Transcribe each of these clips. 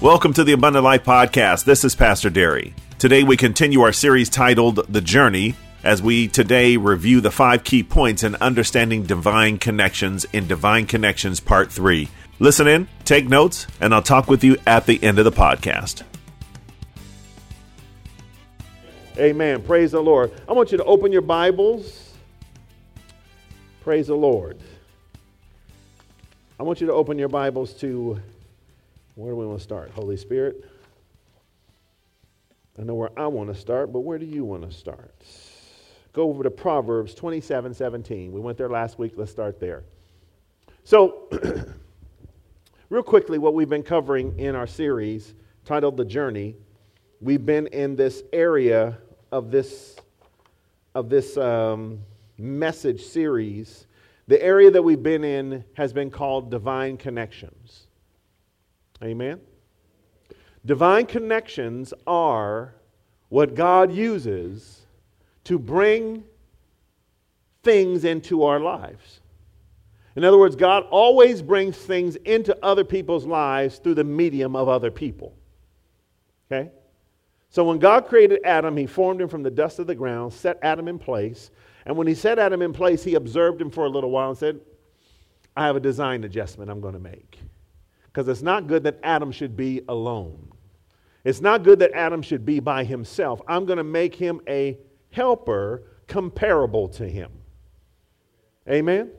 Welcome to the Abundant Life Podcast. This is Pastor Derry. Today we continue our series titled The Journey as we today review the five key points in understanding divine connections in Divine Connections Part 3. Listen in, take notes, and I'll talk with you at the end of the podcast. Amen. Praise the Lord. I want you to open your Bibles. Praise the Lord. I want you to open your Bibles to where do we want to start? Holy Spirit. I know where I want to start, but where do you want to start? Go over to Proverbs 27 17. We went there last week. Let's start there. So, real quickly, what we've been covering in our series titled The Journey, we've been in this area of this, of this um, message series. The area that we've been in has been called Divine Connections. Amen. Divine connections are what God uses to bring things into our lives. In other words, God always brings things into other people's lives through the medium of other people. Okay? So when God created Adam, he formed him from the dust of the ground, set Adam in place, and when he set Adam in place, he observed him for a little while and said, I have a design adjustment I'm going to make because it's not good that Adam should be alone. It's not good that Adam should be by himself. I'm going to make him a helper comparable to him. Amen?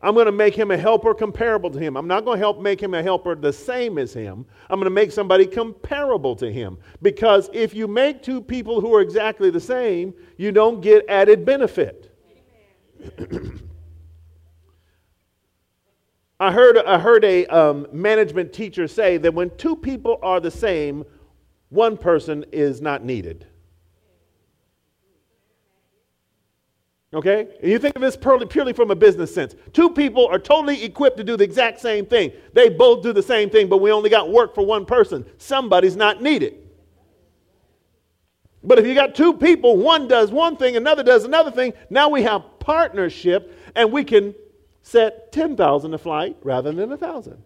I'm going to make him a helper comparable to him. I'm not going to help make him a helper the same as him. I'm going to make somebody comparable to him. Because if you make two people who are exactly the same, you don't get added benefit. I heard, I heard a um, management teacher say that when two people are the same, one person is not needed. Okay? And you think of this purely, purely from a business sense. Two people are totally equipped to do the exact same thing. They both do the same thing, but we only got work for one person. Somebody's not needed. But if you got two people, one does one thing, another does another thing, now we have partnership and we can set 10,000 a flight rather than 1,000.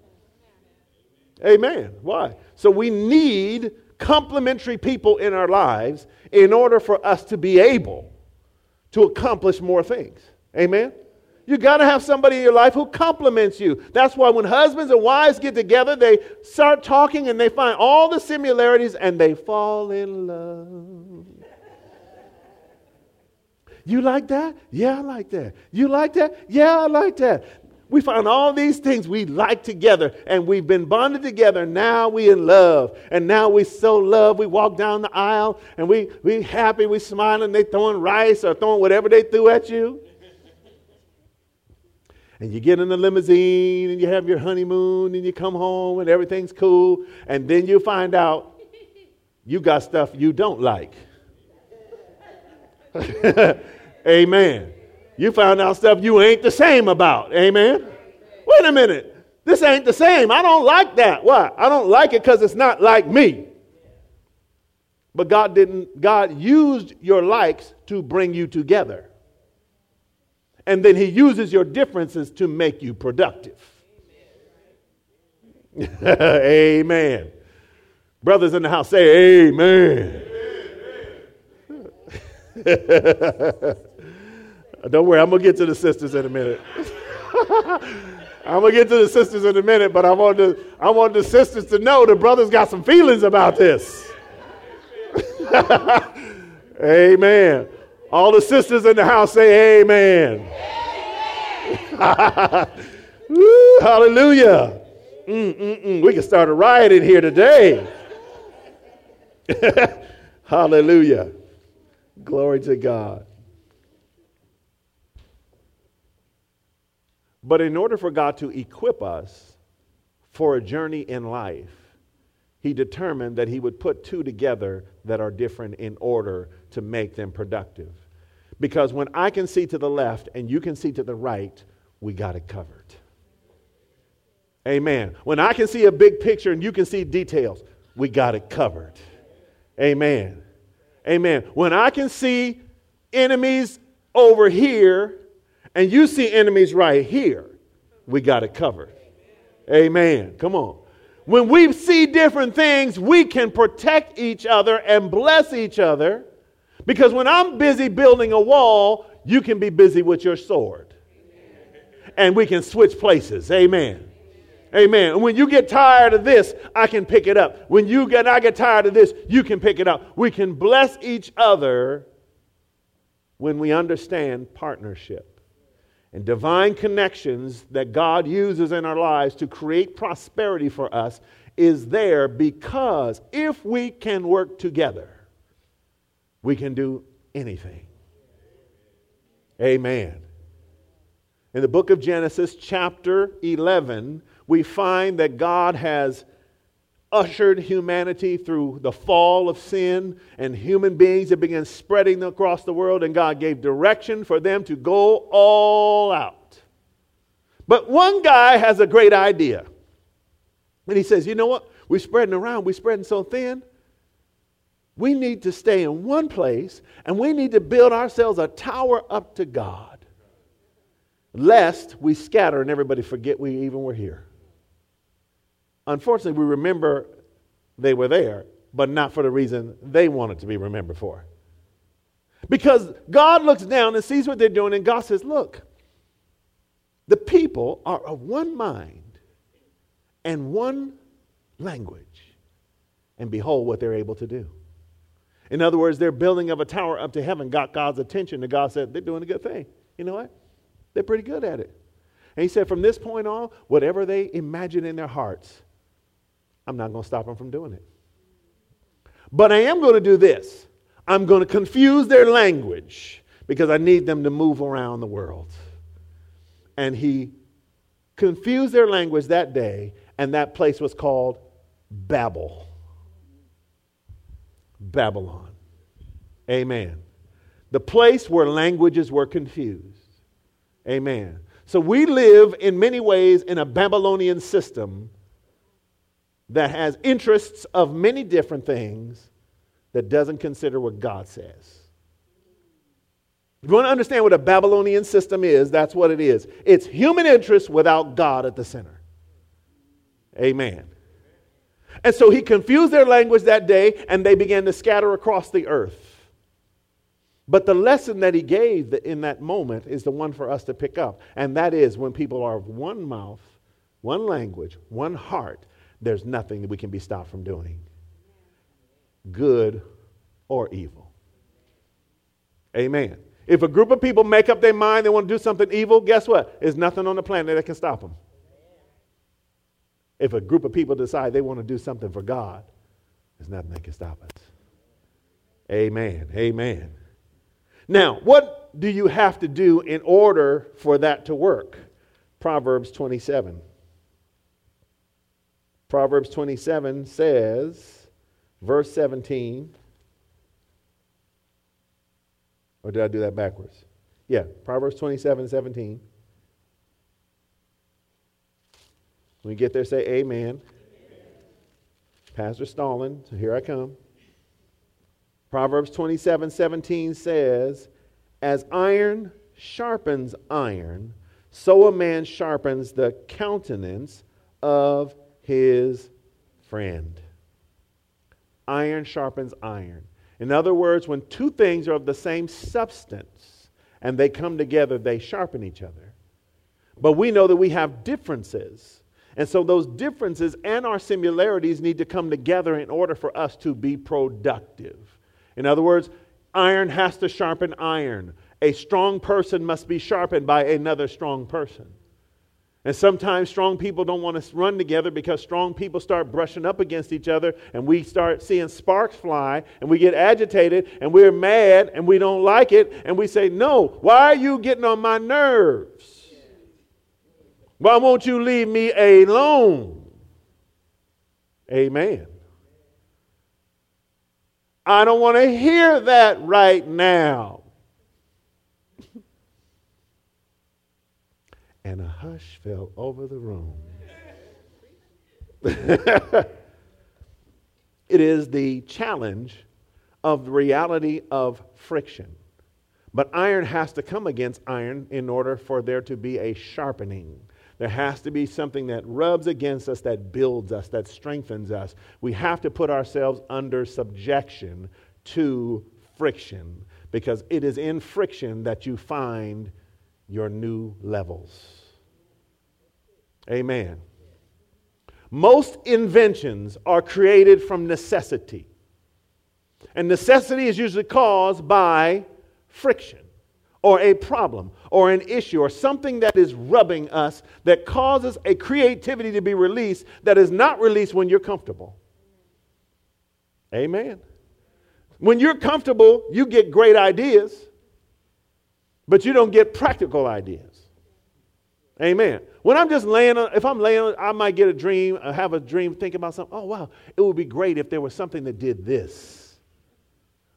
Amen. Why? So we need complementary people in our lives in order for us to be able to accomplish more things. Amen. You got to have somebody in your life who complements you. That's why when husbands and wives get together, they start talking and they find all the similarities and they fall in love. You like that? Yeah, I like that. You like that? Yeah, I like that. We find all these things we like together, and we've been bonded together. Now we in love, and now we so love. We walk down the aisle, and we we happy, we smiling. They throwing rice or throwing whatever they threw at you. And you get in the limousine, and you have your honeymoon, and you come home, and everything's cool. And then you find out you got stuff you don't like. Amen. You found out stuff you ain't the same about. Amen. Wait a minute. This ain't the same. I don't like that. Why? I don't like it because it's not like me. But God didn't, God used your likes to bring you together. And then He uses your differences to make you productive. Amen. Brothers in the house say, Amen. Don't worry, I'm going to get to the sisters in a minute. I'm going to get to the sisters in a minute, but I want, the, I want the sisters to know the brothers got some feelings about this. amen. All the sisters in the house say amen. amen. Woo, hallelujah. Mm-mm-mm. We can start a riot in here today. hallelujah. Glory to God. But in order for God to equip us for a journey in life, He determined that He would put two together that are different in order to make them productive. Because when I can see to the left and you can see to the right, we got it covered. Amen. When I can see a big picture and you can see details, we got it covered. Amen. Amen. When I can see enemies over here and you see enemies right here, we got it covered. Amen. Come on. When we see different things, we can protect each other and bless each other. Because when I'm busy building a wall, you can be busy with your sword. And we can switch places. Amen. Amen. And when you get tired of this, I can pick it up. When you get I get tired of this, you can pick it up. We can bless each other when we understand partnership and divine connections that God uses in our lives to create prosperity for us is there because if we can work together, we can do anything. Amen. In the book of Genesis, chapter 11, we find that God has ushered humanity through the fall of sin, and human beings have begun spreading across the world, and God gave direction for them to go all out. But one guy has a great idea. And he says, You know what? We're spreading around, we're spreading so thin. We need to stay in one place, and we need to build ourselves a tower up to God, lest we scatter and everybody forget we even were here. Unfortunately, we remember they were there, but not for the reason they wanted to be remembered for. Because God looks down and sees what they're doing, and God says, Look, the people are of one mind and one language. And behold what they're able to do. In other words, their building of a tower up to heaven got God's attention, and God said, They're doing a good thing. You know what? They're pretty good at it. And He said, From this point on, whatever they imagine in their hearts, I'm not going to stop them from doing it. But I am going to do this I'm going to confuse their language because I need them to move around the world. And he confused their language that day, and that place was called Babel. Babylon. Amen. The place where languages were confused. Amen. So we live in many ways in a Babylonian system that has interests of many different things that doesn't consider what God says. If you want to understand what a Babylonian system is, that's what it is. It's human interest without God at the center. Amen. And so he confused their language that day, and they began to scatter across the earth. But the lesson that he gave in that moment is the one for us to pick up. And that is when people are of one mouth, one language, one heart, there's nothing that we can be stopped from doing, good or evil. Amen. If a group of people make up their mind they want to do something evil, guess what? There's nothing on the planet that can stop them. If a group of people decide they want to do something for God, there's nothing that can stop us. Amen. Amen. Now, what do you have to do in order for that to work? Proverbs 27. Proverbs 27 says, verse 17. Or did I do that backwards? Yeah, Proverbs 27 17. When you get there, say amen. amen. Pastor Stalin, so here I come. Proverbs 27 17 says, As iron sharpens iron, so a man sharpens the countenance of his friend. Iron sharpens iron. In other words, when two things are of the same substance and they come together, they sharpen each other. But we know that we have differences. And so those differences and our similarities need to come together in order for us to be productive. In other words, iron has to sharpen iron. A strong person must be sharpened by another strong person. And sometimes strong people don't want to run together because strong people start brushing up against each other and we start seeing sparks fly and we get agitated and we're mad and we don't like it and we say, No, why are you getting on my nerves? Why won't you leave me alone? Amen. I don't want to hear that right now. And a hush fell over the room. it is the challenge of the reality of friction. But iron has to come against iron in order for there to be a sharpening. There has to be something that rubs against us, that builds us, that strengthens us. We have to put ourselves under subjection to friction because it is in friction that you find your new levels. Amen. Most inventions are created from necessity. And necessity is usually caused by friction or a problem or an issue or something that is rubbing us that causes a creativity to be released that is not released when you're comfortable. Amen. When you're comfortable, you get great ideas, but you don't get practical ideas. Amen. When I'm just laying, on, if I'm laying, I might get a dream, I have a dream, thinking about something. Oh, wow, it would be great if there was something that did this.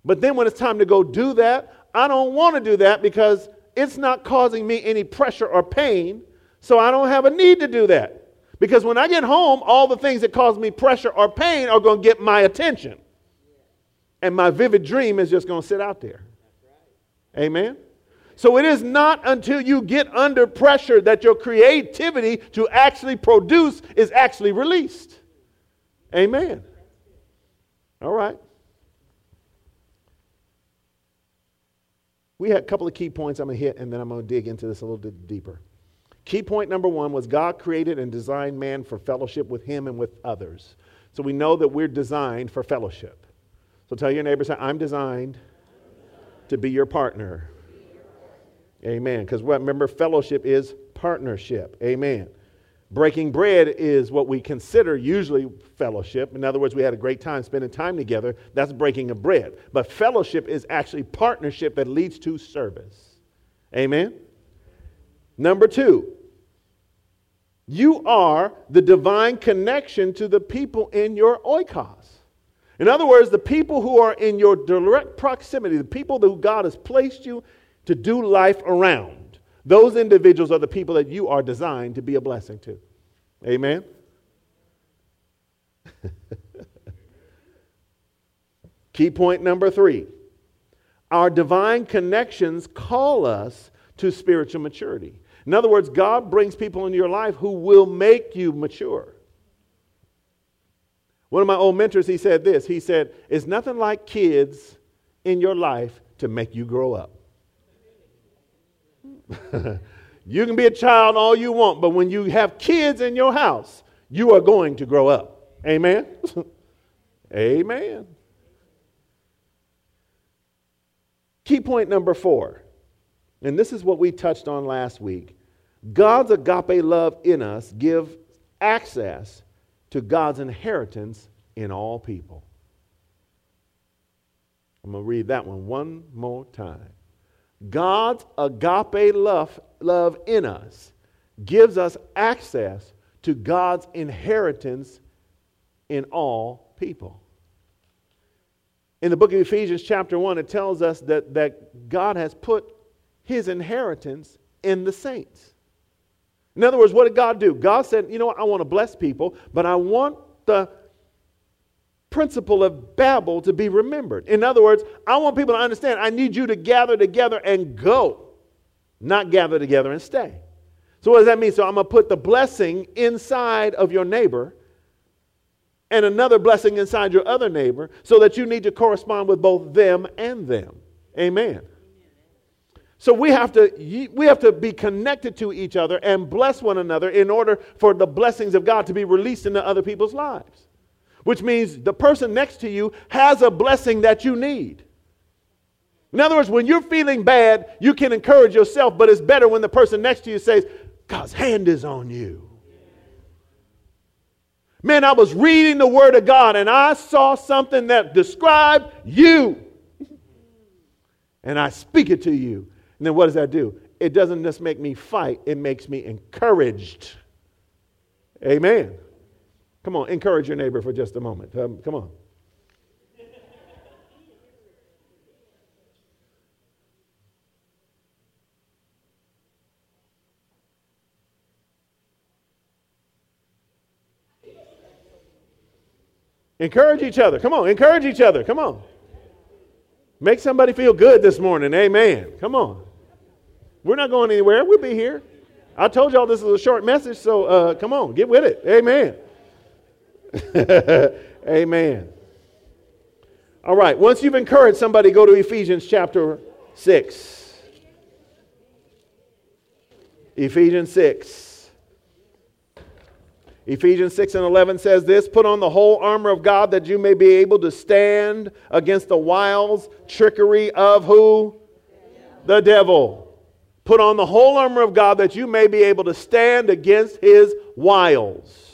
But then when it's time to go do that, I don't want to do that because it's not causing me any pressure or pain, so I don't have a need to do that. Because when I get home, all the things that cause me pressure or pain are going to get my attention. And my vivid dream is just going to sit out there. Amen? So it is not until you get under pressure that your creativity to actually produce is actually released. Amen. All right. We had a couple of key points I'm going to hit, and then I'm going to dig into this a little bit deeper. Key point number one was God created and designed man for fellowship with Him and with others. So we know that we're designed for fellowship. So tell your neighbor, say, I'm designed to be your partner. Amen. Because remember, fellowship is partnership. Amen. Breaking bread is what we consider usually fellowship. In other words, we had a great time spending time together. That's breaking of bread. But fellowship is actually partnership that leads to service. Amen. Number two, you are the divine connection to the people in your oikos. In other words, the people who are in your direct proximity, the people who God has placed you to do life around. Those individuals are the people that you are designed to be a blessing to. Amen? Key point number three our divine connections call us to spiritual maturity. In other words, God brings people into your life who will make you mature. One of my old mentors, he said this. He said, It's nothing like kids in your life to make you grow up. you can be a child all you want, but when you have kids in your house, you are going to grow up. Amen? Amen. Key point number four, and this is what we touched on last week God's agape love in us gives access to God's inheritance in all people. I'm going to read that one one more time. God's agape love, love in us gives us access to God's inheritance in all people. In the book of Ephesians, chapter 1, it tells us that, that God has put his inheritance in the saints. In other words, what did God do? God said, You know what? I want to bless people, but I want the principle of Babel to be remembered. In other words, I want people to understand I need you to gather together and go, not gather together and stay. So, what does that mean? So, I'm going to put the blessing inside of your neighbor and another blessing inside your other neighbor so that you need to correspond with both them and them. Amen. So we have to we have to be connected to each other and bless one another in order for the blessings of God to be released into other people's lives which means the person next to you has a blessing that you need. In other words, when you're feeling bad, you can encourage yourself, but it's better when the person next to you says, God's hand is on you. Man, I was reading the Word of God and I saw something that described you. And I speak it to you. And then what does that do? It doesn't just make me fight, it makes me encouraged. Amen. Come on, encourage your neighbor for just a moment. Um, come on. Encourage each other. Come on, encourage each other. Come on. Make somebody feel good this morning. Amen. Come on. We're not going anywhere. We'll be here. I told y'all this is a short message, so uh, come on, get with it. Amen. Amen. All right, once you've encouraged somebody, go to Ephesians chapter 6. Ephesians 6. Ephesians 6 and 11 says this Put on the whole armor of God that you may be able to stand against the wiles, trickery of who? The devil. Put on the whole armor of God that you may be able to stand against his wiles.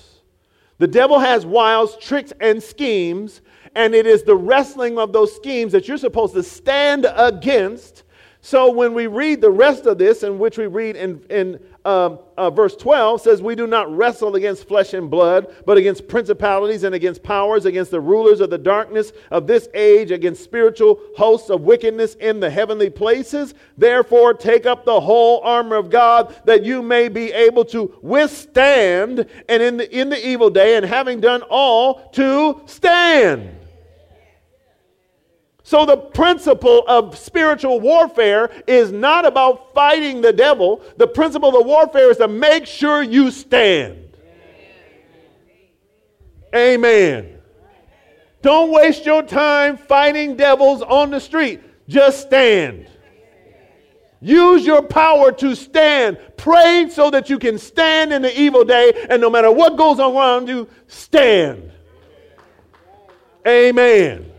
The devil has wiles, tricks, and schemes, and it is the wrestling of those schemes that you're supposed to stand against. So when we read the rest of this, in which we read in, in um, uh, verse 12 says, We do not wrestle against flesh and blood, but against principalities and against powers, against the rulers of the darkness of this age, against spiritual hosts of wickedness in the heavenly places. Therefore, take up the whole armor of God that you may be able to withstand and in the, in the evil day, and having done all, to stand. So, the principle of spiritual warfare is not about fighting the devil. The principle of the warfare is to make sure you stand. Amen. Don't waste your time fighting devils on the street. Just stand. Use your power to stand. Pray so that you can stand in the evil day, and no matter what goes on around you, stand. Amen.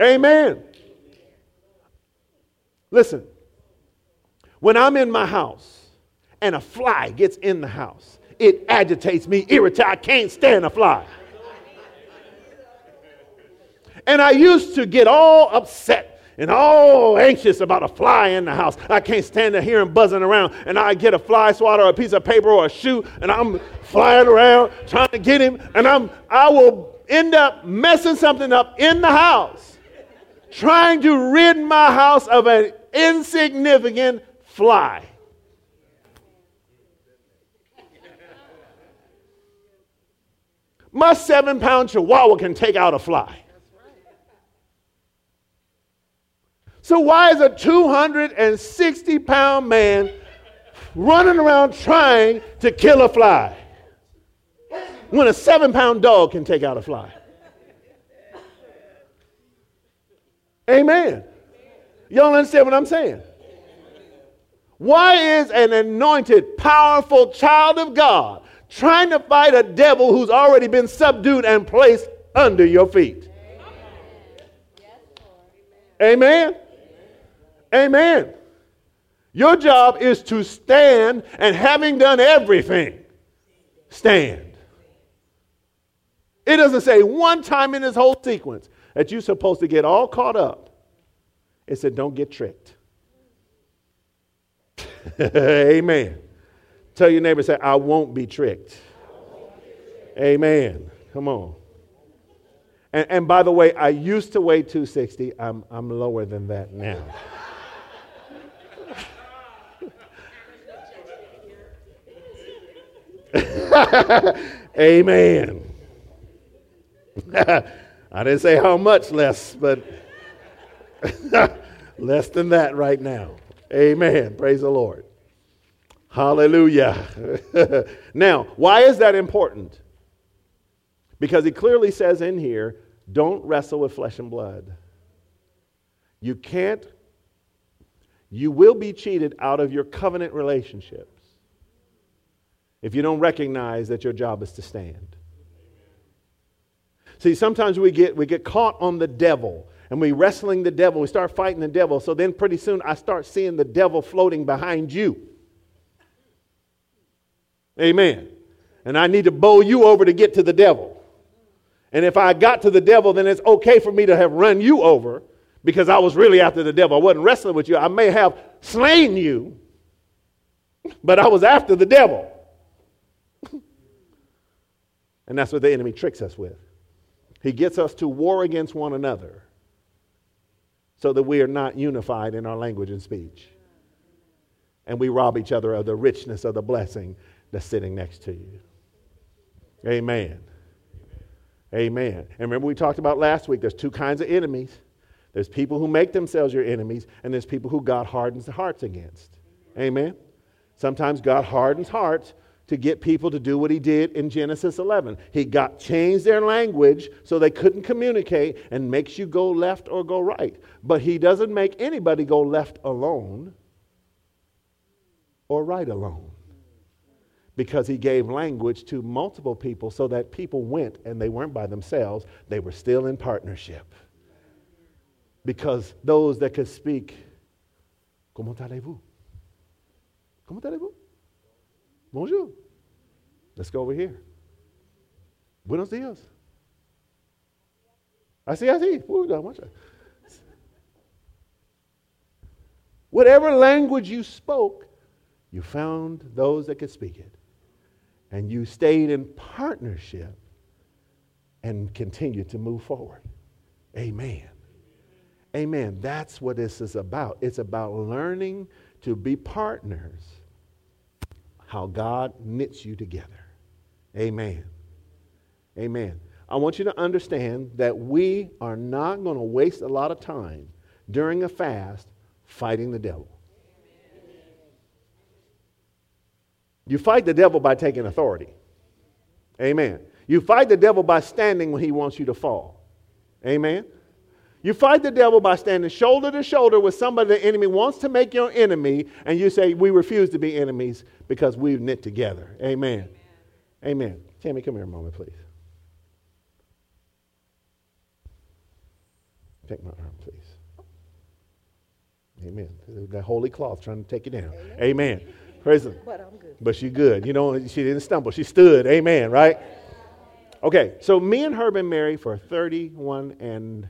Amen. Listen, when I'm in my house and a fly gets in the house, it agitates me, irritates. I can't stand a fly. And I used to get all upset and all anxious about a fly in the house. I can't stand to hear him buzzing around. And I get a fly swatter or a piece of paper or a shoe, and I'm flying around trying to get him, and I'm I will end up messing something up in the house trying to rid my house of an insignificant fly. My seven pound chihuahua can take out a fly. So, why is a 260 pound man running around trying to kill a fly when a seven pound dog can take out a fly? Amen. Y'all understand what I'm saying? Why is an anointed, powerful child of God trying to fight a devil who's already been subdued and placed under your feet? Amen. Amen. Your job is to stand, and having done everything, stand. It doesn't say one time in this whole sequence that you're supposed to get all caught up. It said, don't get tricked. Amen. Tell your neighbor, say, I won't be tricked. Amen. Come on. And, and by the way, I used to weigh 260. I'm, I'm lower than that now. Amen. I didn't say how much less, but less than that right now. Amen. Praise the Lord. Hallelujah. now, why is that important? Because he clearly says in here, don't wrestle with flesh and blood. You can't, you will be cheated out of your covenant relationships if you don't recognize that your job is to stand. See, sometimes we get, we get caught on the devil and we wrestling the devil. We start fighting the devil. So then pretty soon I start seeing the devil floating behind you. Amen. And I need to bow you over to get to the devil. And if I got to the devil, then it's okay for me to have run you over because I was really after the devil. I wasn't wrestling with you. I may have slain you, but I was after the devil. and that's what the enemy tricks us with. He gets us to war against one another so that we are not unified in our language and speech. And we rob each other of the richness of the blessing that's sitting next to you. Amen. Amen. And remember, we talked about last week there's two kinds of enemies there's people who make themselves your enemies, and there's people who God hardens the hearts against. Amen. Sometimes God hardens hearts to get people to do what he did in Genesis 11. He got changed their language so they couldn't communicate and makes you go left or go right. But he doesn't make anybody go left alone or right alone. Because he gave language to multiple people so that people went and they weren't by themselves, they were still in partnership. Because those that could speak, comment allez-vous? Comment allez-vous? Bonjour. Let's go over here. Buenos dias. I see. Whatever language you spoke, you found those that could speak it. And you stayed in partnership and continued to move forward. Amen. Amen. That's what this is about. It's about learning to be partners, how God knits you together. Amen. Amen. I want you to understand that we are not going to waste a lot of time during a fast fighting the devil. You fight the devil by taking authority. Amen. You fight the devil by standing when he wants you to fall. Amen. You fight the devil by standing shoulder to shoulder with somebody the enemy wants to make your enemy, and you say, We refuse to be enemies because we've knit together. Amen. Amen. Amen. Tammy, come here a moment, please. Take my arm, please. Amen. That holy cloth trying to take you down. Amen. Amen. Praise Him. But I'm good. But she's good. You know, she didn't stumble. She stood. Amen. Right? Okay, so me and her been married for 31 and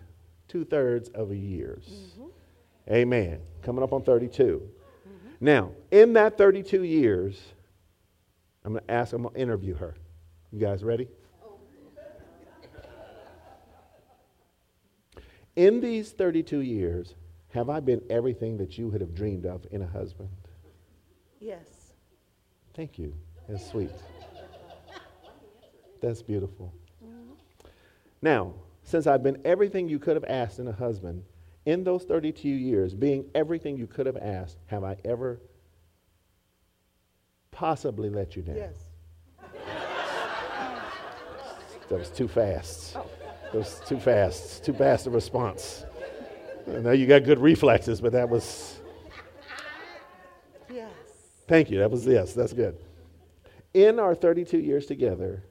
two thirds of a years. Mm-hmm. Amen. Coming up on 32. Mm-hmm. Now, in that 32 years, I'm going to ask, I'm going to interview her. You guys ready? In these 32 years, have I been everything that you would have dreamed of in a husband? Yes. Thank you. That's sweet. That's beautiful. Mm-hmm. Now, since I've been everything you could have asked in a husband, in those 32 years, being everything you could have asked, have I ever possibly let you down? Yes. That was too fast. That was too fast. Too fast a response. I know you got good reflexes, but that was. Yes. Thank you. That was yes. That's good. In our 32 years together,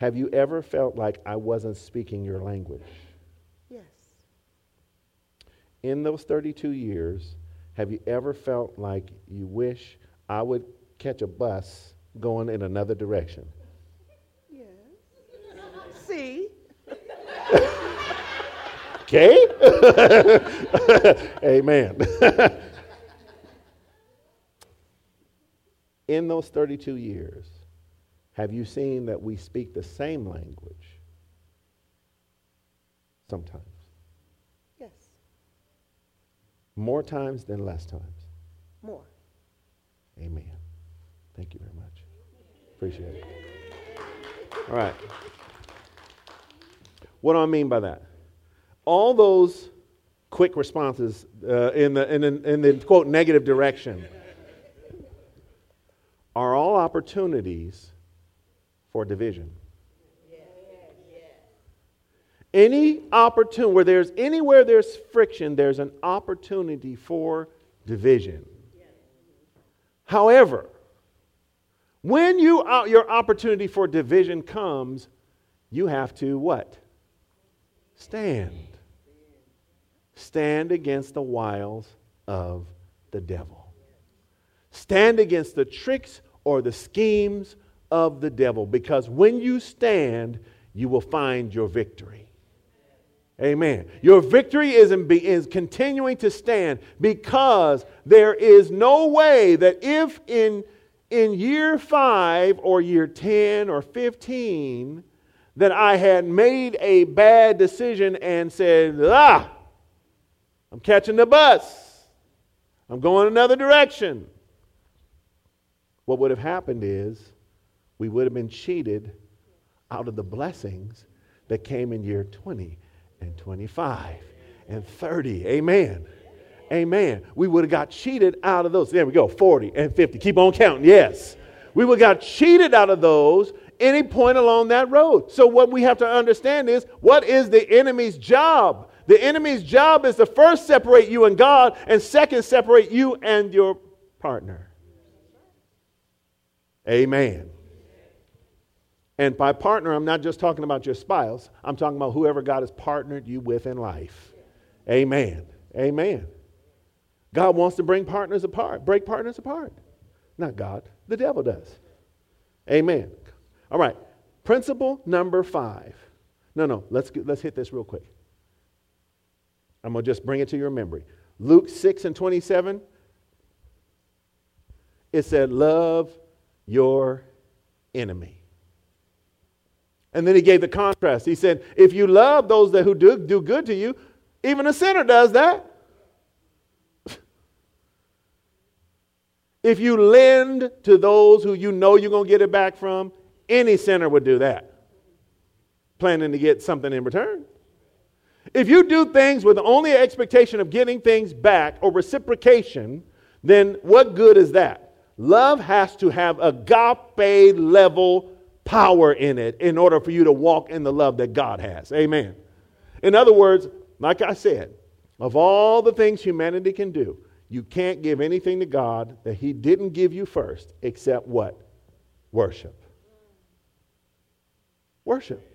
have you ever felt like I wasn't speaking your language? Yes. In those 32 years, have you ever felt like you wish I would catch a bus going in another direction? Yes. See? okay. Amen. in those 32 years, have you seen that we speak the same language? Sometimes. Yes. More times than less times? More. Amen. Thank you very much. Appreciate it. All right. What do I mean by that? All those quick responses uh, in, the, in, the, in the quote negative direction are all opportunities for division. Any opportunity where there's anywhere there's friction, there's an opportunity for division. However, when you uh, your opportunity for division comes, you have to what? Stand. Stand against the wiles of the devil. Stand against the tricks or the schemes of the devil because when you stand, you will find your victory. Amen. Your victory is, in, is continuing to stand because there is no way that if in, in year five or year 10 or 15 that I had made a bad decision and said, ah, I'm catching the bus, I'm going another direction. What would have happened is we would have been cheated out of the blessings that came in year 20 and 25 and 30. Amen. Amen. We would have got cheated out of those. There we go, 40 and 50. Keep on counting. Yes. We would have got cheated out of those any point along that road. So, what we have to understand is what is the enemy's job? The enemy's job is to first separate you and God, and second, separate you and your partner. Amen. And by partner, I'm not just talking about your spouse, I'm talking about whoever God has partnered you with in life. Amen. Amen. God wants to bring partners apart, break partners apart. Not God, the devil does. Amen. All right. Principle number five. No, no, let's, let's hit this real quick. I'm going to just bring it to your memory. Luke 6 and 27, it said, Love your enemy. And then he gave the contrast. He said, If you love those that who do, do good to you, even a sinner does that. if you lend to those who you know you're going to get it back from, any sinner would do that, planning to get something in return. If you do things with only expectation of getting things back or reciprocation, then what good is that? Love has to have agape level power in it in order for you to walk in the love that God has. Amen. In other words, like I said, of all the things humanity can do, you can't give anything to God that He didn't give you first except what? Worship. Worship.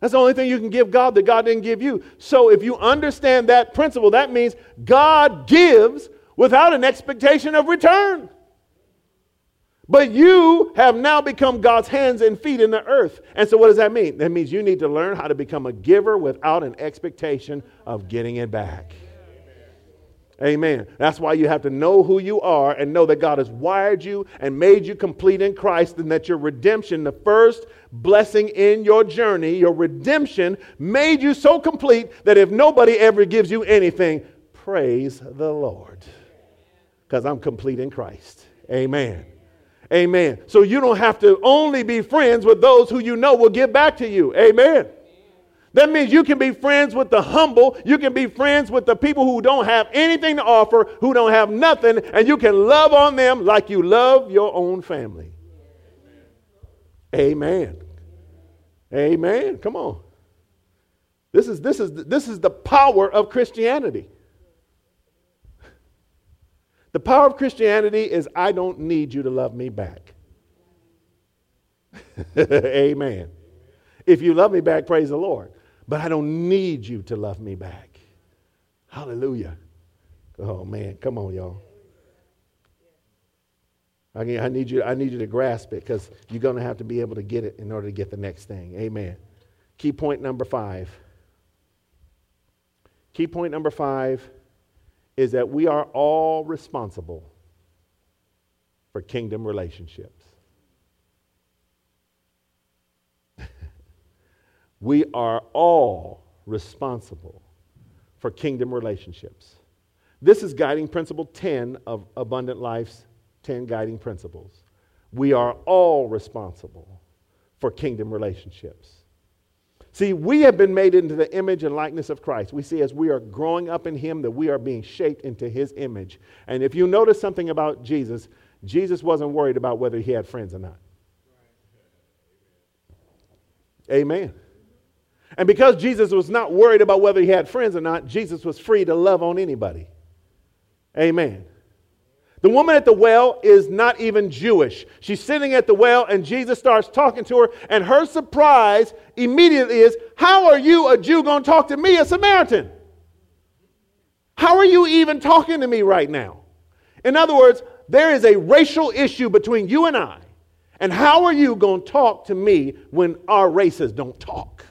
That's the only thing you can give God that God didn't give you. So if you understand that principle, that means God gives without an expectation of return. But you have now become God's hands and feet in the earth. And so, what does that mean? That means you need to learn how to become a giver without an expectation of getting it back. Amen. That's why you have to know who you are and know that God has wired you and made you complete in Christ, and that your redemption, the first blessing in your journey, your redemption made you so complete that if nobody ever gives you anything, praise the Lord. Because I'm complete in Christ. Amen. Amen. So you don't have to only be friends with those who you know will give back to you. Amen. That means you can be friends with the humble. You can be friends with the people who don't have anything to offer, who don't have nothing, and you can love on them like you love your own family. Amen. Amen. Come on. This is, this is, this is the power of Christianity. The power of Christianity is I don't need you to love me back. Amen. If you love me back, praise the Lord but I don't need you to love me back. Hallelujah. Oh man, come on, y'all. I, need you, I need you to grasp it because you're going to have to be able to get it in order to get the next thing. Amen. Key point number five. Key point number five is that we are all responsible for kingdom relationships. We are all responsible for kingdom relationships. This is guiding principle 10 of Abundant Life's 10 guiding principles. We are all responsible for kingdom relationships. See, we have been made into the image and likeness of Christ. We see as we are growing up in Him that we are being shaped into His image. And if you notice something about Jesus, Jesus wasn't worried about whether he had friends or not. Amen. And because Jesus was not worried about whether he had friends or not, Jesus was free to love on anybody. Amen. The woman at the well is not even Jewish. She's sitting at the well, and Jesus starts talking to her, and her surprise immediately is, How are you, a Jew, going to talk to me, a Samaritan? How are you even talking to me right now? In other words, there is a racial issue between you and I. And how are you going to talk to me when our races don't talk?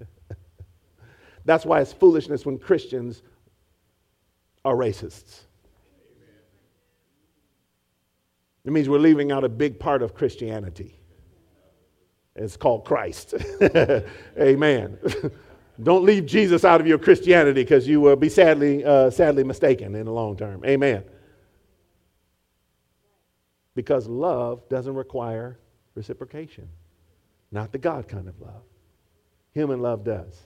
That's why it's foolishness when Christians are racists. It means we're leaving out a big part of Christianity. It's called Christ. Amen. Don't leave Jesus out of your Christianity because you will be sadly, uh, sadly mistaken in the long term. Amen. Because love doesn't require reciprocation, not the God kind of love. Human love does.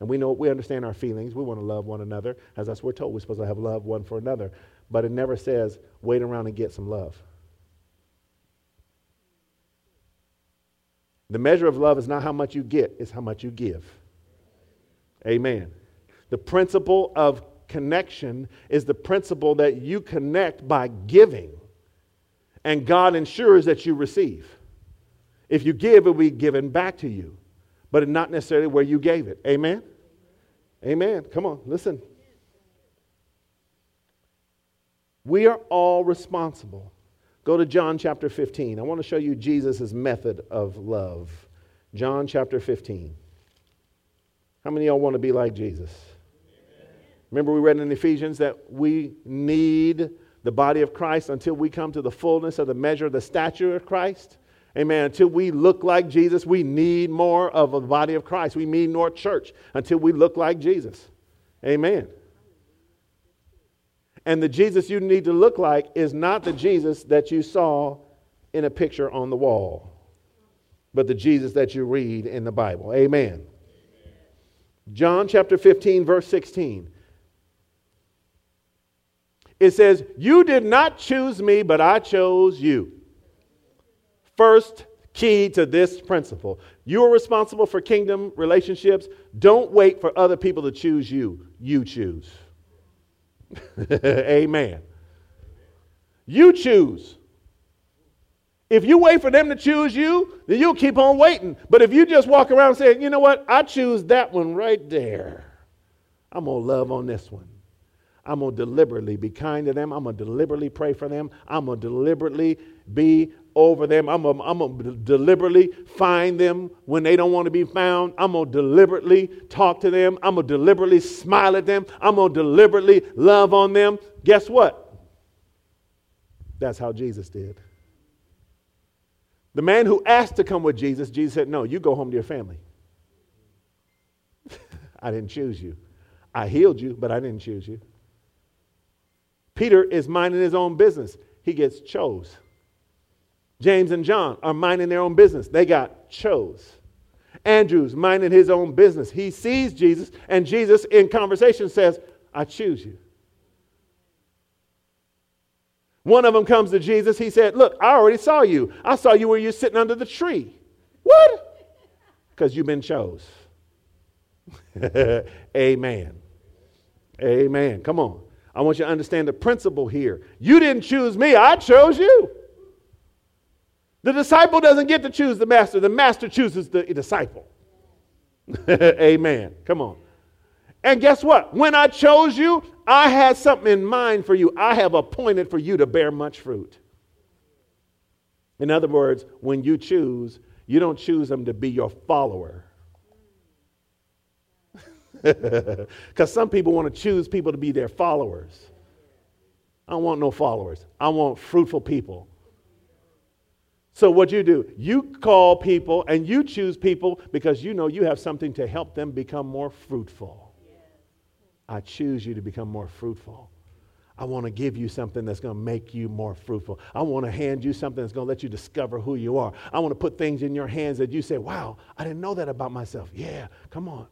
And we know, we understand our feelings. We want to love one another. As us, we're told we're supposed to have love one for another. But it never says, wait around and get some love. The measure of love is not how much you get, it's how much you give. Amen. The principle of connection is the principle that you connect by giving, and God ensures that you receive. If you give, it will be given back to you, but not necessarily where you gave it. Amen? Amen. Come on, listen. We are all responsible. Go to John chapter 15. I want to show you Jesus' method of love. John chapter 15. How many of y'all want to be like Jesus? Remember, we read in Ephesians that we need the body of Christ until we come to the fullness of the measure of the stature of Christ. Amen. Until we look like Jesus, we need more of the body of Christ. We need more church until we look like Jesus. Amen. And the Jesus you need to look like is not the Jesus that you saw in a picture on the wall, but the Jesus that you read in the Bible. Amen. John chapter 15, verse 16. It says, You did not choose me, but I chose you. First key to this principle you are responsible for kingdom relationships. Don't wait for other people to choose you, you choose. Amen. You choose. If you wait for them to choose you, then you'll keep on waiting. But if you just walk around saying, you know what, I choose that one right there, I'm going to love on this one. I'm going to deliberately be kind to them. I'm going to deliberately pray for them. I'm going to deliberately be over them. I'm going to deliberately find them when they don't want to be found. I'm going to deliberately talk to them. I'm going to deliberately smile at them. I'm going to deliberately love on them. Guess what? That's how Jesus did. The man who asked to come with Jesus, Jesus said, No, you go home to your family. I didn't choose you. I healed you, but I didn't choose you. Peter is minding his own business. He gets chose. James and John are minding their own business. They got chose. Andrew's minding his own business. He sees Jesus, and Jesus, in conversation, says, I choose you. One of them comes to Jesus. He said, Look, I already saw you. I saw you where you're sitting under the tree. What? Because you've been chose. Amen. Amen. Come on. I want you to understand the principle here. You didn't choose me, I chose you. The disciple doesn't get to choose the master, the master chooses the disciple. Amen. Come on. And guess what? When I chose you, I had something in mind for you. I have appointed for you to bear much fruit. In other words, when you choose, you don't choose them to be your follower. Because some people want to choose people to be their followers. I don't want no followers. I want fruitful people. So, what you do, you call people and you choose people because you know you have something to help them become more fruitful. I choose you to become more fruitful. I want to give you something that's going to make you more fruitful. I want to hand you something that's going to let you discover who you are. I want to put things in your hands that you say, wow, I didn't know that about myself. Yeah, come on.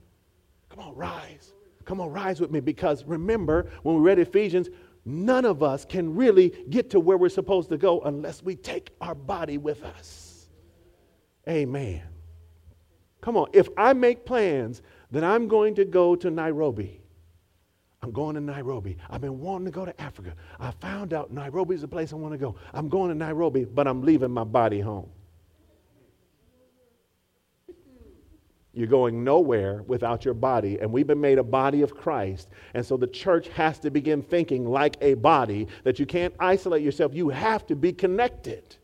Come on, rise. Come on, rise with me. Because remember, when we read Ephesians, none of us can really get to where we're supposed to go unless we take our body with us. Amen. Come on, if I make plans that I'm going to go to Nairobi, I'm going to Nairobi. I've been wanting to go to Africa. I found out Nairobi is the place I want to go. I'm going to Nairobi, but I'm leaving my body home. You're going nowhere without your body. And we've been made a body of Christ. And so the church has to begin thinking like a body that you can't isolate yourself. You have to be connected.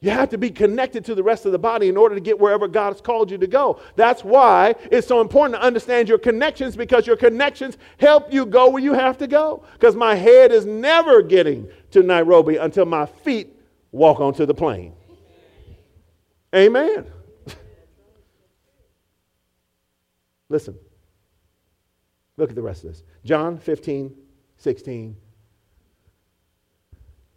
You have to be connected to the rest of the body in order to get wherever God has called you to go. That's why it's so important to understand your connections because your connections help you go where you have to go. Because my head is never getting to Nairobi until my feet walk onto the plane. Amen. Listen. Look at the rest of this. John 15, 16.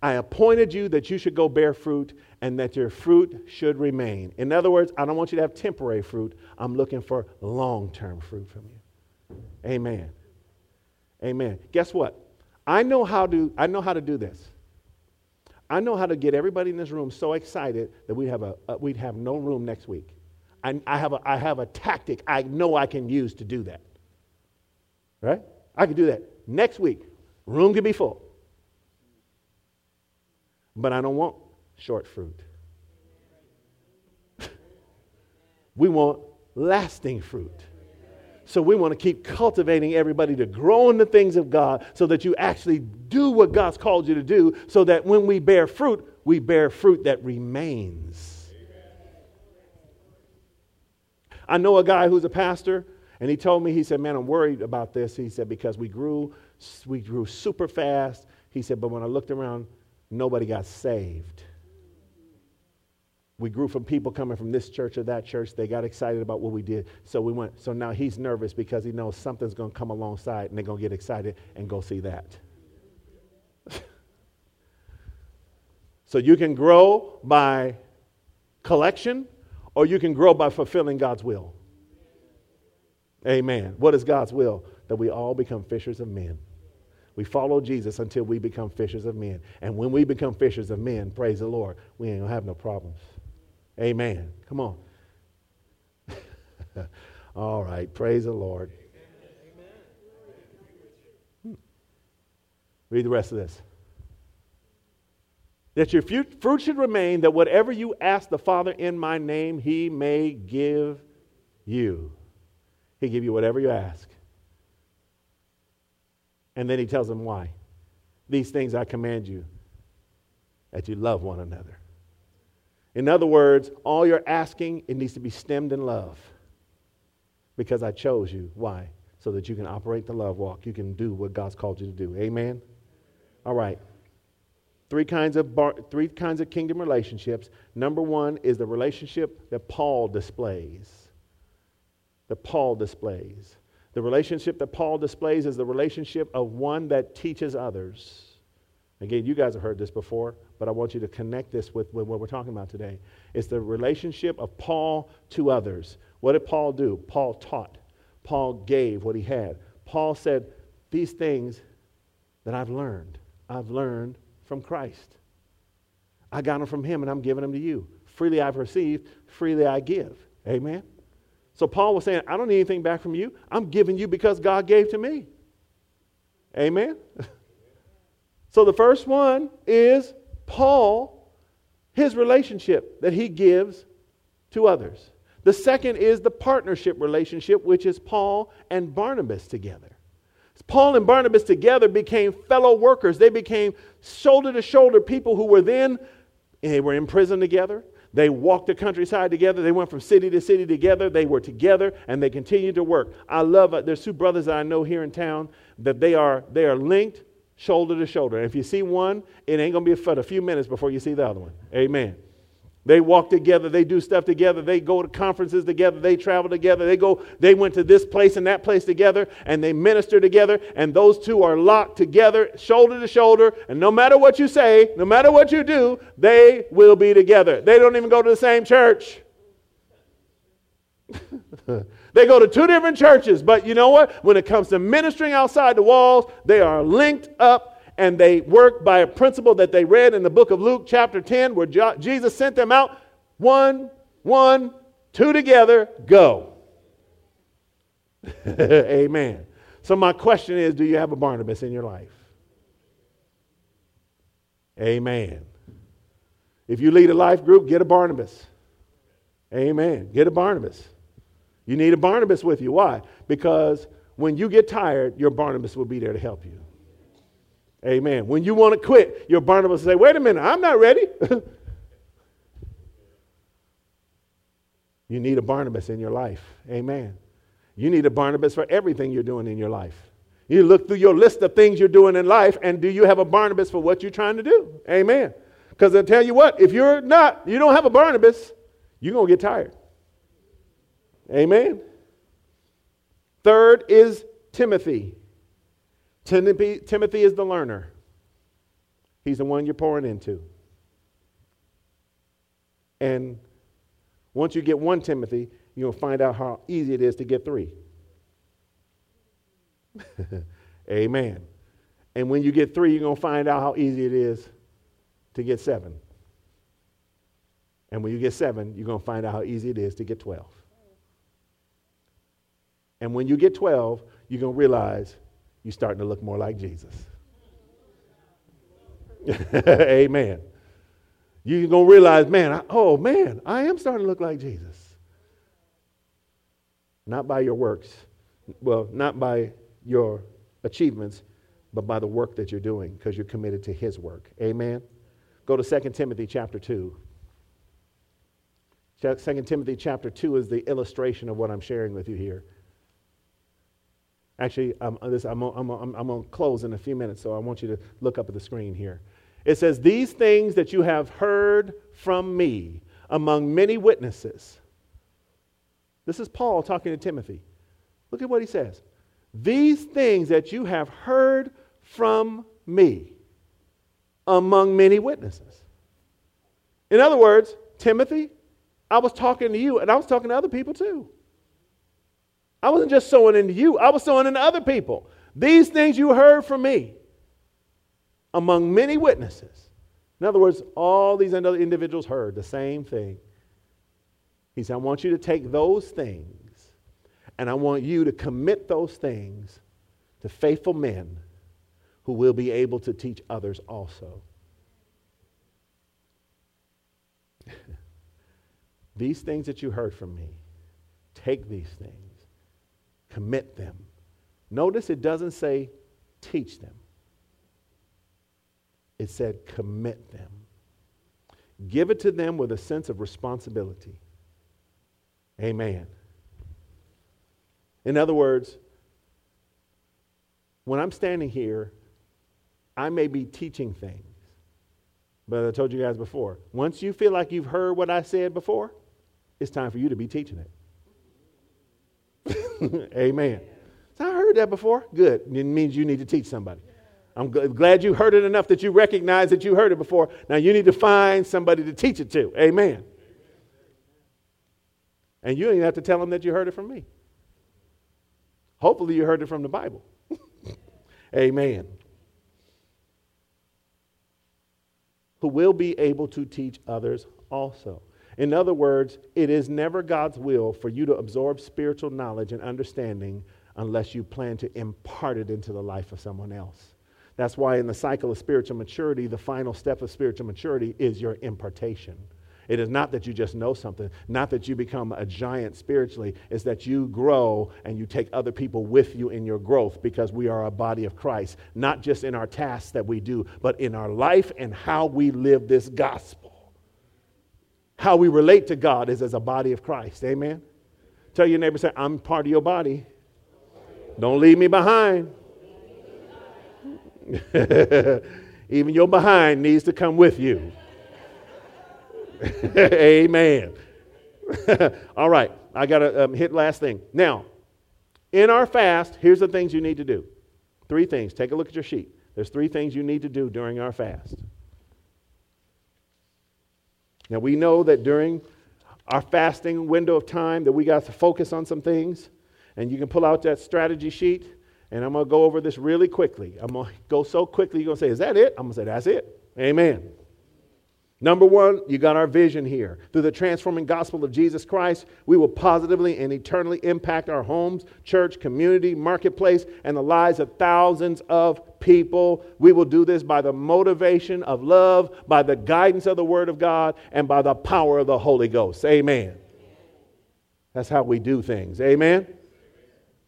I appointed you that you should go bear fruit and that your fruit should remain. In other words, I don't want you to have temporary fruit. I'm looking for long term fruit from you. Amen. Amen. Guess what? I know how to I know how to do this. I know how to get everybody in this room so excited that we have a, a we'd have no room next week. I, I, have a, I have a tactic I know I can use to do that. Right? I can do that. Next week, room can be full. But I don't want short fruit. we want lasting fruit. So we want to keep cultivating everybody to grow in the things of God so that you actually do what God's called you to do so that when we bear fruit, we bear fruit that remains. I know a guy who's a pastor and he told me he said, "Man, I'm worried about this." He said because we grew we grew super fast. He said, "But when I looked around, nobody got saved." we grew from people coming from this church or that church. They got excited about what we did. So we went. So now he's nervous because he knows something's going to come alongside and they're going to get excited and go see that. so you can grow by collection or you can grow by fulfilling God's will. Amen. What is God's will? That we all become fishers of men. We follow Jesus until we become fishers of men. And when we become fishers of men, praise the Lord, we ain't to have no problems. Amen. Come on. All right. Praise the Lord. Hmm. Read the rest of this. That your fruit should remain, that whatever you ask the Father in my name, he may give you. He give you whatever you ask. And then he tells them why. These things I command you, that you love one another. In other words, all you're asking, it needs to be stemmed in love. Because I chose you. Why? So that you can operate the love walk. You can do what God's called you to do. Amen? All right. Three kinds of bar, three kinds of kingdom relationships. Number one is the relationship that Paul displays. That Paul displays. The relationship that Paul displays is the relationship of one that teaches others. Again, you guys have heard this before, but I want you to connect this with, with what we're talking about today. It's the relationship of Paul to others. What did Paul do? Paul taught. Paul gave what he had. Paul said, These things that I've learned, I've learned from Christ. I got them from him and I'm giving them to you. Freely I've received, freely I give. Amen? So Paul was saying, I don't need anything back from you. I'm giving you because God gave to me. Amen? So the first one is Paul, his relationship that he gives to others. The second is the partnership relationship, which is Paul and Barnabas together. Paul and Barnabas together became fellow workers. They became shoulder to shoulder people who were then, they were in prison together. They walked the countryside together. They went from city to city together. They were together and they continued to work. I love, uh, there's two brothers I know here in town that they are, they are linked shoulder to shoulder. And if you see one, it ain't going to be a few minutes before you see the other one. Amen. They walk together, they do stuff together, they go to conferences together, they travel together, they go, they went to this place and that place together, and they minister together, and those two are locked together, shoulder to shoulder, and no matter what you say, no matter what you do, they will be together. They don't even go to the same church. They go to two different churches, but you know what? When it comes to ministering outside the walls, they are linked up and they work by a principle that they read in the book of Luke, chapter 10, where Jesus sent them out one, one, two together, go. Amen. So, my question is do you have a Barnabas in your life? Amen. If you lead a life group, get a Barnabas. Amen. Get a Barnabas. You need a Barnabas with you. Why? Because when you get tired, your Barnabas will be there to help you. Amen. When you want to quit, your Barnabas will say, wait a minute, I'm not ready. you need a Barnabas in your life. Amen. You need a Barnabas for everything you're doing in your life. You look through your list of things you're doing in life, and do you have a Barnabas for what you're trying to do? Amen. Because I'll tell you what, if you're not, you don't have a Barnabas, you're going to get tired. Amen. Third is Timothy. Timothy. Timothy is the learner. He's the one you're pouring into. And once you get one Timothy, to find out how easy it is to get three. Amen. And when you get three, you're going to find out how easy it is to get seven. And when you get seven, you're going to find out how easy it is to get 12. And when you get 12, you're going to realize you're starting to look more like Jesus. Amen. You're going to realize, man, I, oh man, I am starting to look like Jesus. Not by your works, well, not by your achievements, but by the work that you're doing because you're committed to his work. Amen. Go to 2 Timothy chapter 2. 2 Timothy chapter 2 is the illustration of what I'm sharing with you here. Actually, I'm, this, I'm, I'm, I'm, I'm going to close in a few minutes, so I want you to look up at the screen here. It says, These things that you have heard from me among many witnesses. This is Paul talking to Timothy. Look at what he says. These things that you have heard from me among many witnesses. In other words, Timothy, I was talking to you and I was talking to other people too. I wasn't just sowing into you, I was sowing into other people. These things you heard from me among many witnesses. In other words, all these individuals heard the same thing. He said, I want you to take those things and I want you to commit those things to faithful men who will be able to teach others also. these things that you heard from me, take these things, commit them. Notice it doesn't say teach them, it said commit them. Give it to them with a sense of responsibility. Amen. In other words, when I'm standing here, I may be teaching things. But I told you guys before, once you feel like you've heard what I said before, it's time for you to be teaching it. Amen. So I heard that before. Good. It means you need to teach somebody. I'm glad you heard it enough that you recognize that you heard it before. Now you need to find somebody to teach it to. Amen. And you don't even have to tell them that you heard it from me. Hopefully, you heard it from the Bible. Amen. Who will be able to teach others also. In other words, it is never God's will for you to absorb spiritual knowledge and understanding unless you plan to impart it into the life of someone else. That's why, in the cycle of spiritual maturity, the final step of spiritual maturity is your impartation. It is not that you just know something, not that you become a giant spiritually. It's that you grow and you take other people with you in your growth because we are a body of Christ, not just in our tasks that we do, but in our life and how we live this gospel. How we relate to God is as a body of Christ. Amen? Tell your neighbor, say, I'm part of your body. Don't leave me behind. Even your behind needs to come with you. Amen. All right, I got to um, hit last thing. Now, in our fast, here's the things you need to do. Three things. Take a look at your sheet. There's three things you need to do during our fast. Now, we know that during our fasting window of time that we got to focus on some things. And you can pull out that strategy sheet, and I'm going to go over this really quickly. I'm going to go so quickly, you're going to say, Is that it? I'm going to say, That's it. Amen. Number one, you got our vision here. Through the transforming gospel of Jesus Christ, we will positively and eternally impact our homes, church, community, marketplace, and the lives of thousands of people. We will do this by the motivation of love, by the guidance of the Word of God, and by the power of the Holy Ghost. Amen. That's how we do things. Amen.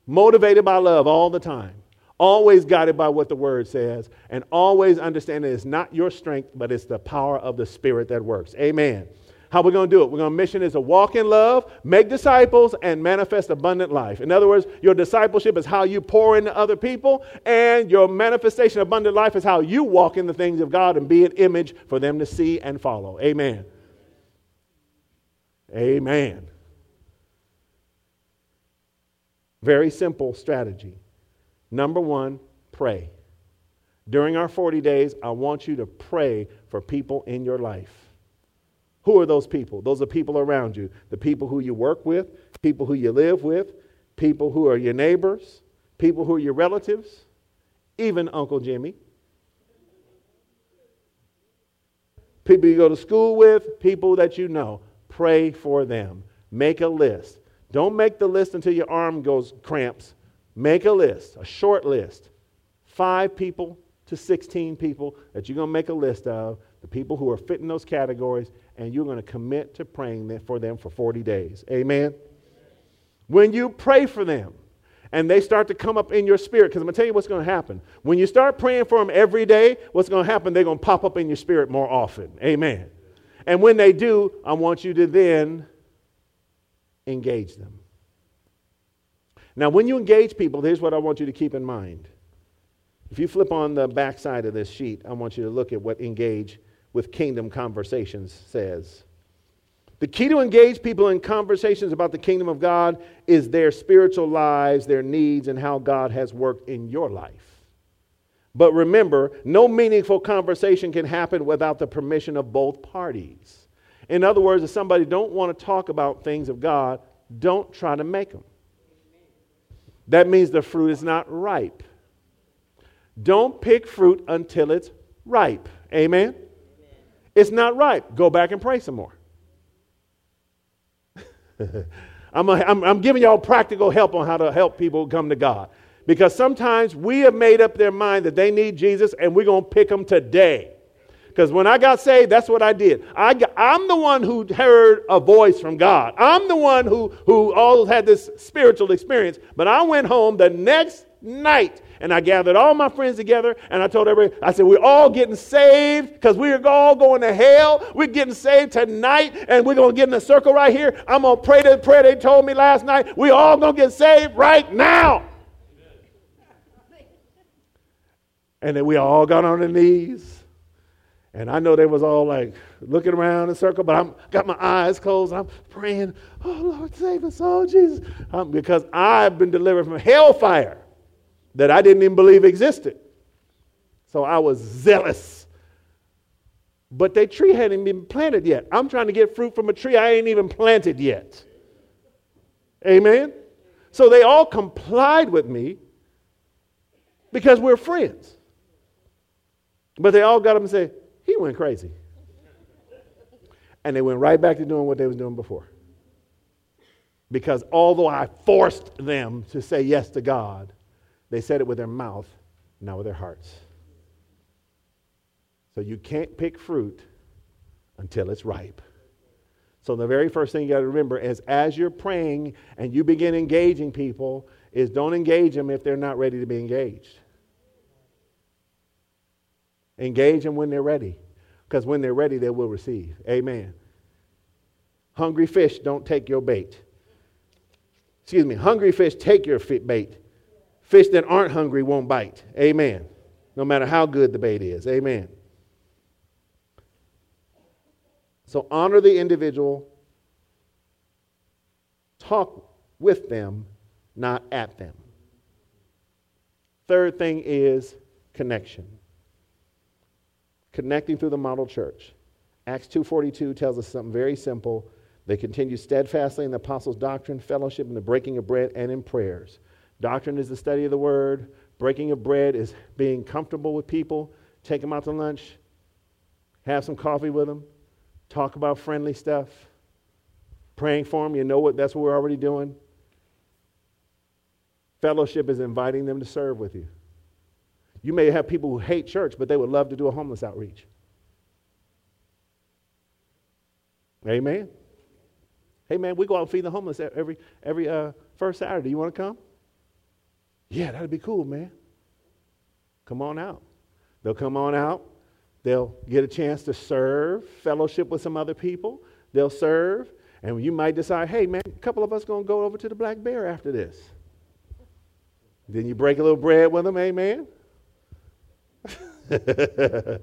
Motivated by love all the time always guided by what the word says, and always understanding it's not your strength, but it's the power of the Spirit that works. Amen. How are we going to do it? We're going to mission is to walk in love, make disciples, and manifest abundant life. In other words, your discipleship is how you pour into other people, and your manifestation of abundant life is how you walk in the things of God and be an image for them to see and follow. Amen. Amen. Very simple strategy. Number one, pray. During our 40 days, I want you to pray for people in your life Who are those people? Those are people around you. The people who you work with, people who you live with, people who are your neighbors, people who are your relatives, even Uncle Jimmy. People you go to school with, people that you know. Pray for them. Make a list. Don't make the list until your arm goes cramps. Make a list, a short list. Five people to 16 people that you're going to make a list of, the people who are fitting those categories, and you're going to commit to praying for them for 40 days. Amen? When you pray for them, and they start to come up in your spirit, because I'm going to tell you what's going to happen. When you start praying for them every day, what's going to happen? They're going to pop up in your spirit more often. Amen. And when they do, I want you to then engage them. Now, when you engage people, here's what I want you to keep in mind. If you flip on the back side of this sheet, I want you to look at what engage with kingdom conversations says. The key to engage people in conversations about the kingdom of God is their spiritual lives, their needs, and how God has worked in your life. But remember, no meaningful conversation can happen without the permission of both parties. In other words, if somebody don't want to talk about things of God, don't try to make them. That means the fruit is not ripe. Don't pick fruit until it's ripe. Amen? It's not ripe. Go back and pray some more. I'm, a, I'm, I'm giving y'all practical help on how to help people come to God. Because sometimes we have made up their mind that they need Jesus and we're going to pick them today. Because when I got saved, that's what I did. I I'm the one who heard a voice from God. I'm the one who, who always had this spiritual experience. But I went home the next night and I gathered all my friends together and I told everybody, I said, we're all getting saved because we're all going to hell. We're getting saved tonight and we're going to get in a circle right here. I'm going to pray the prayer they told me last night. we all going to get saved right now. And then we all got on our knees and I know they was all like looking around in circle, but I'm got my eyes closed. I'm praying, oh Lord, save us, oh Jesus, um, because I've been delivered from hellfire that I didn't even believe existed. So I was zealous. But that tree hadn't been planted yet. I'm trying to get fruit from a tree I ain't even planted yet. Amen. So they all complied with me because we're friends. But they all got up and said, he went crazy. And they went right back to doing what they was doing before. Because although I forced them to say yes to God, they said it with their mouth, not with their hearts. So you can't pick fruit until it's ripe. So the very first thing you got to remember is as you're praying and you begin engaging people, is don't engage them if they're not ready to be engaged. Engage them when they're ready, because when they're ready, they will receive. Amen. Hungry fish don't take your bait. Excuse me, hungry fish take your bait. Fish that aren't hungry won't bite. Amen. No matter how good the bait is. Amen. So honor the individual, talk with them, not at them. Third thing is connection connecting through the model church. Acts 2:42 tells us something very simple. They continue steadfastly in the apostles' doctrine, fellowship, in the breaking of bread, and in prayers. Doctrine is the study of the word. Breaking of bread is being comfortable with people. Take them out to lunch. Have some coffee with them. Talk about friendly stuff. Praying for them. You know what? That's what we're already doing. Fellowship is inviting them to serve with you. You may have people who hate church, but they would love to do a homeless outreach. Amen. Hey, man, we go out and feed the homeless every, every uh, first Saturday. You want to come? Yeah, that'd be cool, man. Come on out. They'll come on out. They'll get a chance to serve, fellowship with some other people. They'll serve. And you might decide, hey, man, a couple of us going to go over to the Black Bear after this. Then you break a little bread with them, amen.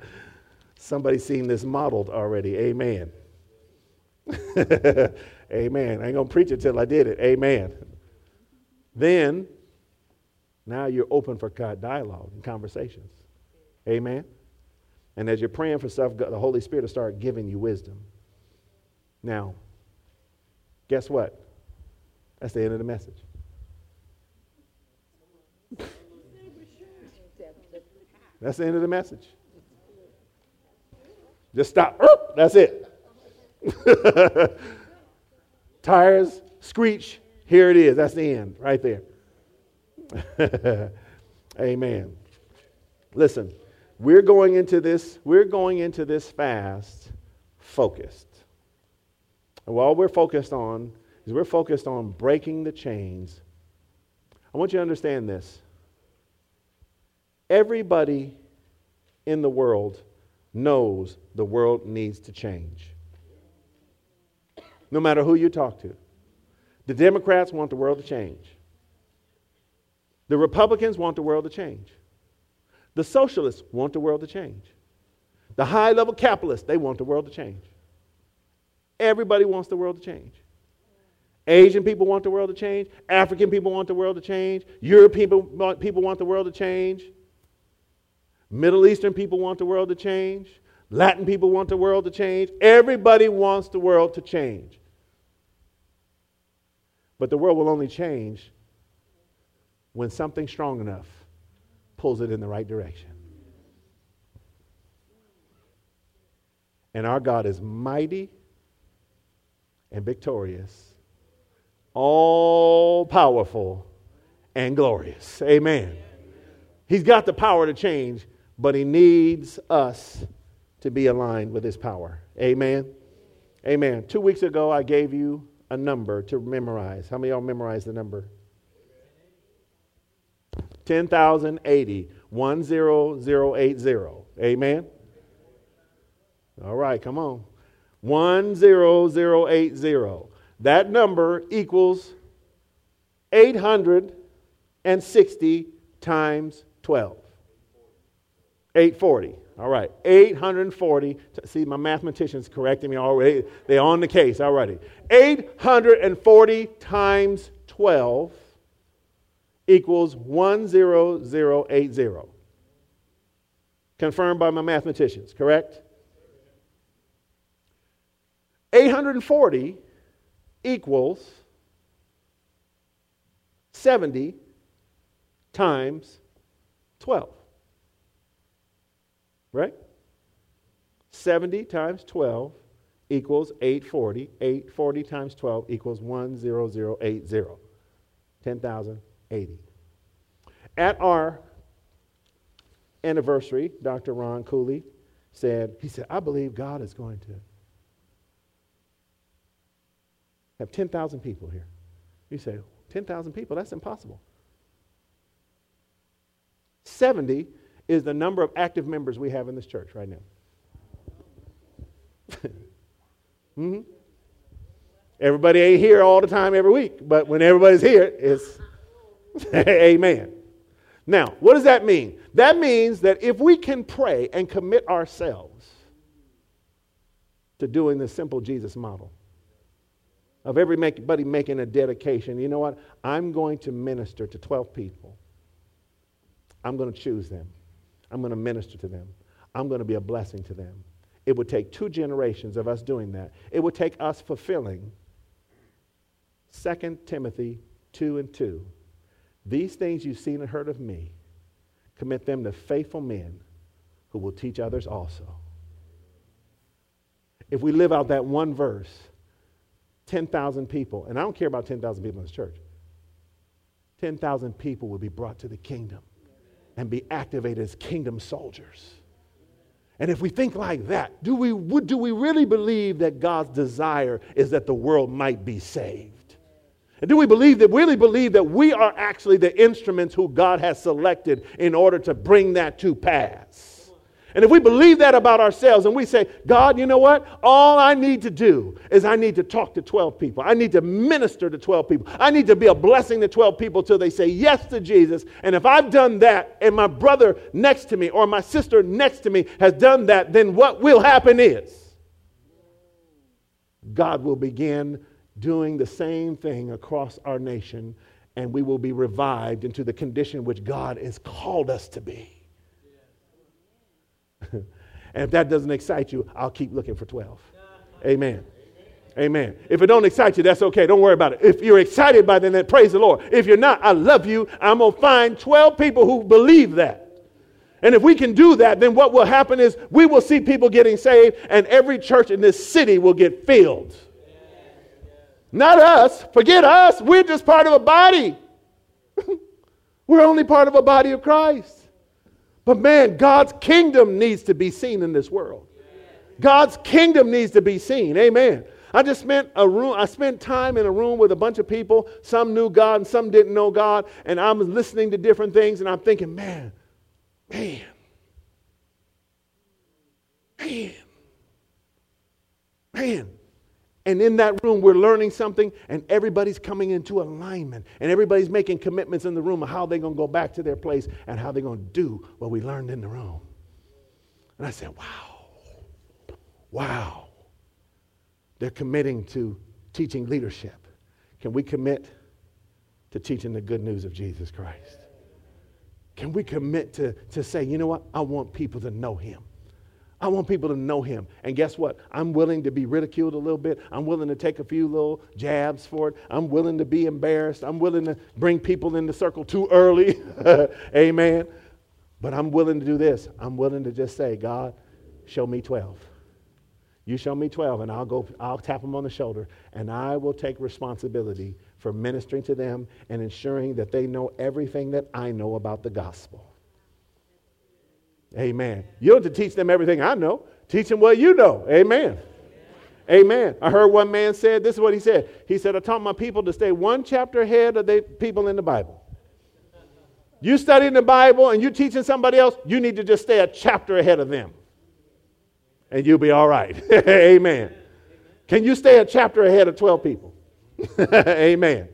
Somebody's seen this modeled already. Amen. Amen. I ain't going to preach it till I did it. Amen. Then, now you're open for dialogue and conversations. Amen. And as you're praying for stuff, the Holy Spirit will start giving you wisdom. Now, guess what? That's the end of the message. That's the end of the message. Just stop. Er, that's it. Tires screech. Here it is. That's the end right there. Amen. Listen, we're going into this, we're going into this fast focused. And what we're focused on is we're focused on breaking the chains. I want you to understand this. Everybody in the world knows the world needs to change. No matter who you talk to. The Democrats want the world to change. The Republicans want the world to change. The socialists want the world to change. The high level capitalists, they want the world to change. Everybody wants the world to change. Asian people want the world to change. African people want the world to change. European people people want the world to change. Middle Eastern people want the world to change. Latin people want the world to change. Everybody wants the world to change. But the world will only change when something strong enough pulls it in the right direction. And our God is mighty and victorious, all powerful and glorious. Amen. He's got the power to change, but He needs us to be aligned with His power. Amen. Amen. Two weeks ago, I gave you a number to memorize. How many of y'all memorized the number? 10,080. 10080. Amen. All right, come on. 10080. That number equals 860 times 12. 840. All right. 840. See, my mathematicians correcting me already. They're on the case already. 840 times 12 equals 10080. Confirmed by my mathematicians, correct? 840 equals 70 times 12. Right? 70 times 12 equals 840. 840 times 12 equals 10080. 10,080. At our anniversary, Dr. Ron Cooley said, he said, I believe God is going to have 10,000 people here. You say, 10,000 people? That's impossible. 70 is the number of active members we have in this church right now. mm-hmm. Everybody ain't here all the time every week, but when everybody's here, it's amen. Now, what does that mean? That means that if we can pray and commit ourselves to doing the simple Jesus model, of everybody making a dedication. You know what? I'm going to minister to 12 people. I'm going to choose them. I'm going to minister to them. I'm going to be a blessing to them. It would take two generations of us doing that. It would take us fulfilling 2 Timothy 2 and 2. These things you've seen and heard of me, commit them to faithful men who will teach others also. If we live out that one verse, 10,000 people, and I don't care about 10,000 people in this church, 10,000 people will be brought to the kingdom and be activated as kingdom soldiers. And if we think like that, do we, do we really believe that God's desire is that the world might be saved? And do we believe that, really believe that we are actually the instruments who God has selected in order to bring that to pass? And if we believe that about ourselves and we say, God, you know what? All I need to do is I need to talk to 12 people. I need to minister to 12 people. I need to be a blessing to 12 people till they say yes to Jesus. And if I've done that and my brother next to me or my sister next to me has done that, then what will happen is God will begin doing the same thing across our nation and we will be revived into the condition which God has called us to be. and if that doesn't excite you, I'll keep looking for 12. Amen. Amen. If it don't excite you, that's okay. Don't worry about it. If you're excited by it, then praise the Lord. If you're not, I love you. I'm going to find 12 people who believe that. And if we can do that, then what will happen is we will see people getting saved, and every church in this city will get filled. Not us. Forget us. We're just part of a body. We're only part of a body of Christ. But man, God's kingdom needs to be seen in this world. God's kingdom needs to be seen. Amen. I just spent a room, I spent time in a room with a bunch of people. Some knew God and some didn't know God. And I'm listening to different things and I'm thinking, man, man, man, man. And in that room, we're learning something, and everybody's coming into alignment. And everybody's making commitments in the room of how they're going to go back to their place and how they're going to do what we learned in the room. And I said, wow, wow. They're committing to teaching leadership. Can we commit to teaching the good news of Jesus Christ? Can we commit to, to say, you know what? I want people to know him. I want people to know him. And guess what? I'm willing to be ridiculed a little bit. I'm willing to take a few little jabs for it. I'm willing to be embarrassed. I'm willing to bring people in the circle too early. Amen. But I'm willing to do this. I'm willing to just say, God, show me 12. You show me 12, and I'll go, I'll tap them on the shoulder, and I will take responsibility for ministering to them and ensuring that they know everything that I know about the gospel. Amen. You don't have to teach them everything I know. Teach them what you know. Amen. Amen. I heard one man said, this is what he said. He said, I taught my people to stay one chapter ahead of the people in the Bible. You studying the Bible and you teaching somebody else, you need to just stay a chapter ahead of them. And you'll be all right. Amen. Can you stay a chapter ahead of 12 people? Amen.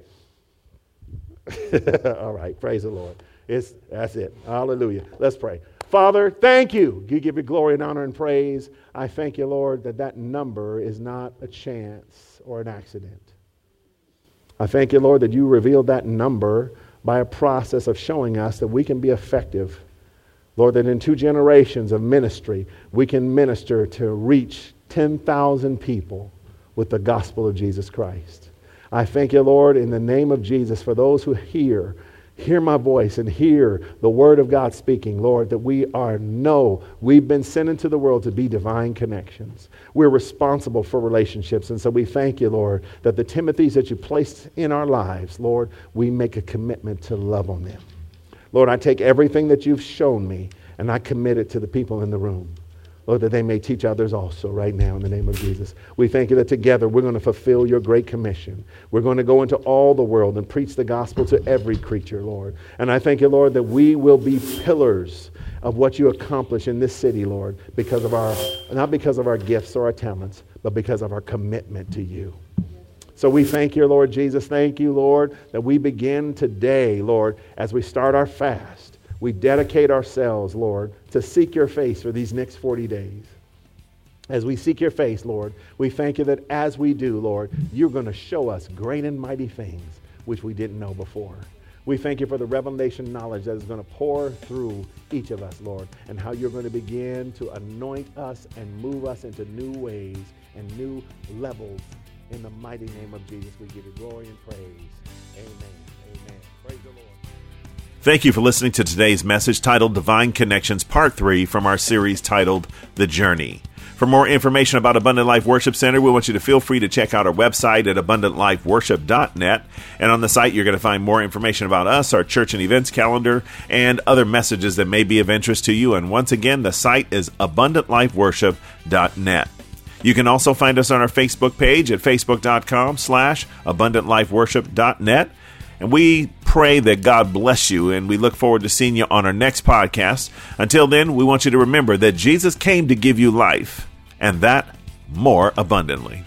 all right. Praise the Lord. It's, that's it. Hallelujah. Let's pray. Father, thank you. You give you glory and honor and praise. I thank you, Lord, that that number is not a chance or an accident. I thank you, Lord, that you revealed that number by a process of showing us that we can be effective. Lord, that in two generations of ministry, we can minister to reach 10,000 people with the gospel of Jesus Christ. I thank you, Lord, in the name of Jesus, for those who hear hear my voice and hear the word of God speaking, Lord, that we are no, we've been sent into the world to be divine connections. We're responsible for relationships. And so we thank you, Lord, that the Timothys that you placed in our lives, Lord, we make a commitment to love on them. Lord, I take everything that you've shown me and I commit it to the people in the room. Lord, that they may teach others also right now in the name of Jesus. We thank you that together we're going to fulfill your great commission. We're going to go into all the world and preach the gospel to every creature, Lord. And I thank you, Lord, that we will be pillars of what you accomplish in this city, Lord, because of our, not because of our gifts or our talents, but because of our commitment to you. So we thank you, Lord Jesus. Thank you, Lord, that we begin today, Lord, as we start our fast we dedicate ourselves, Lord, to seek your face for these next 40 days. As we seek your face, Lord, we thank you that as we do, Lord, you're going to show us great and mighty things which we didn't know before. We thank you for the revelation knowledge that is going to pour through each of us, Lord, and how you're going to begin to anoint us and move us into new ways and new levels. In the mighty name of Jesus, we give you glory and praise. Amen. Thank you for listening to today's message titled Divine Connections Part 3 from our series titled The Journey. For more information about Abundant Life Worship Center, we want you to feel free to check out our website at abundantlifeworship.net. And on the site, you're going to find more information about us, our church and events calendar, and other messages that may be of interest to you. And once again, the site is abundantlifeworship.net. You can also find us on our Facebook page at facebook.com slash abundantlifeworship.net. And we pray that God bless you, and we look forward to seeing you on our next podcast. Until then, we want you to remember that Jesus came to give you life, and that more abundantly.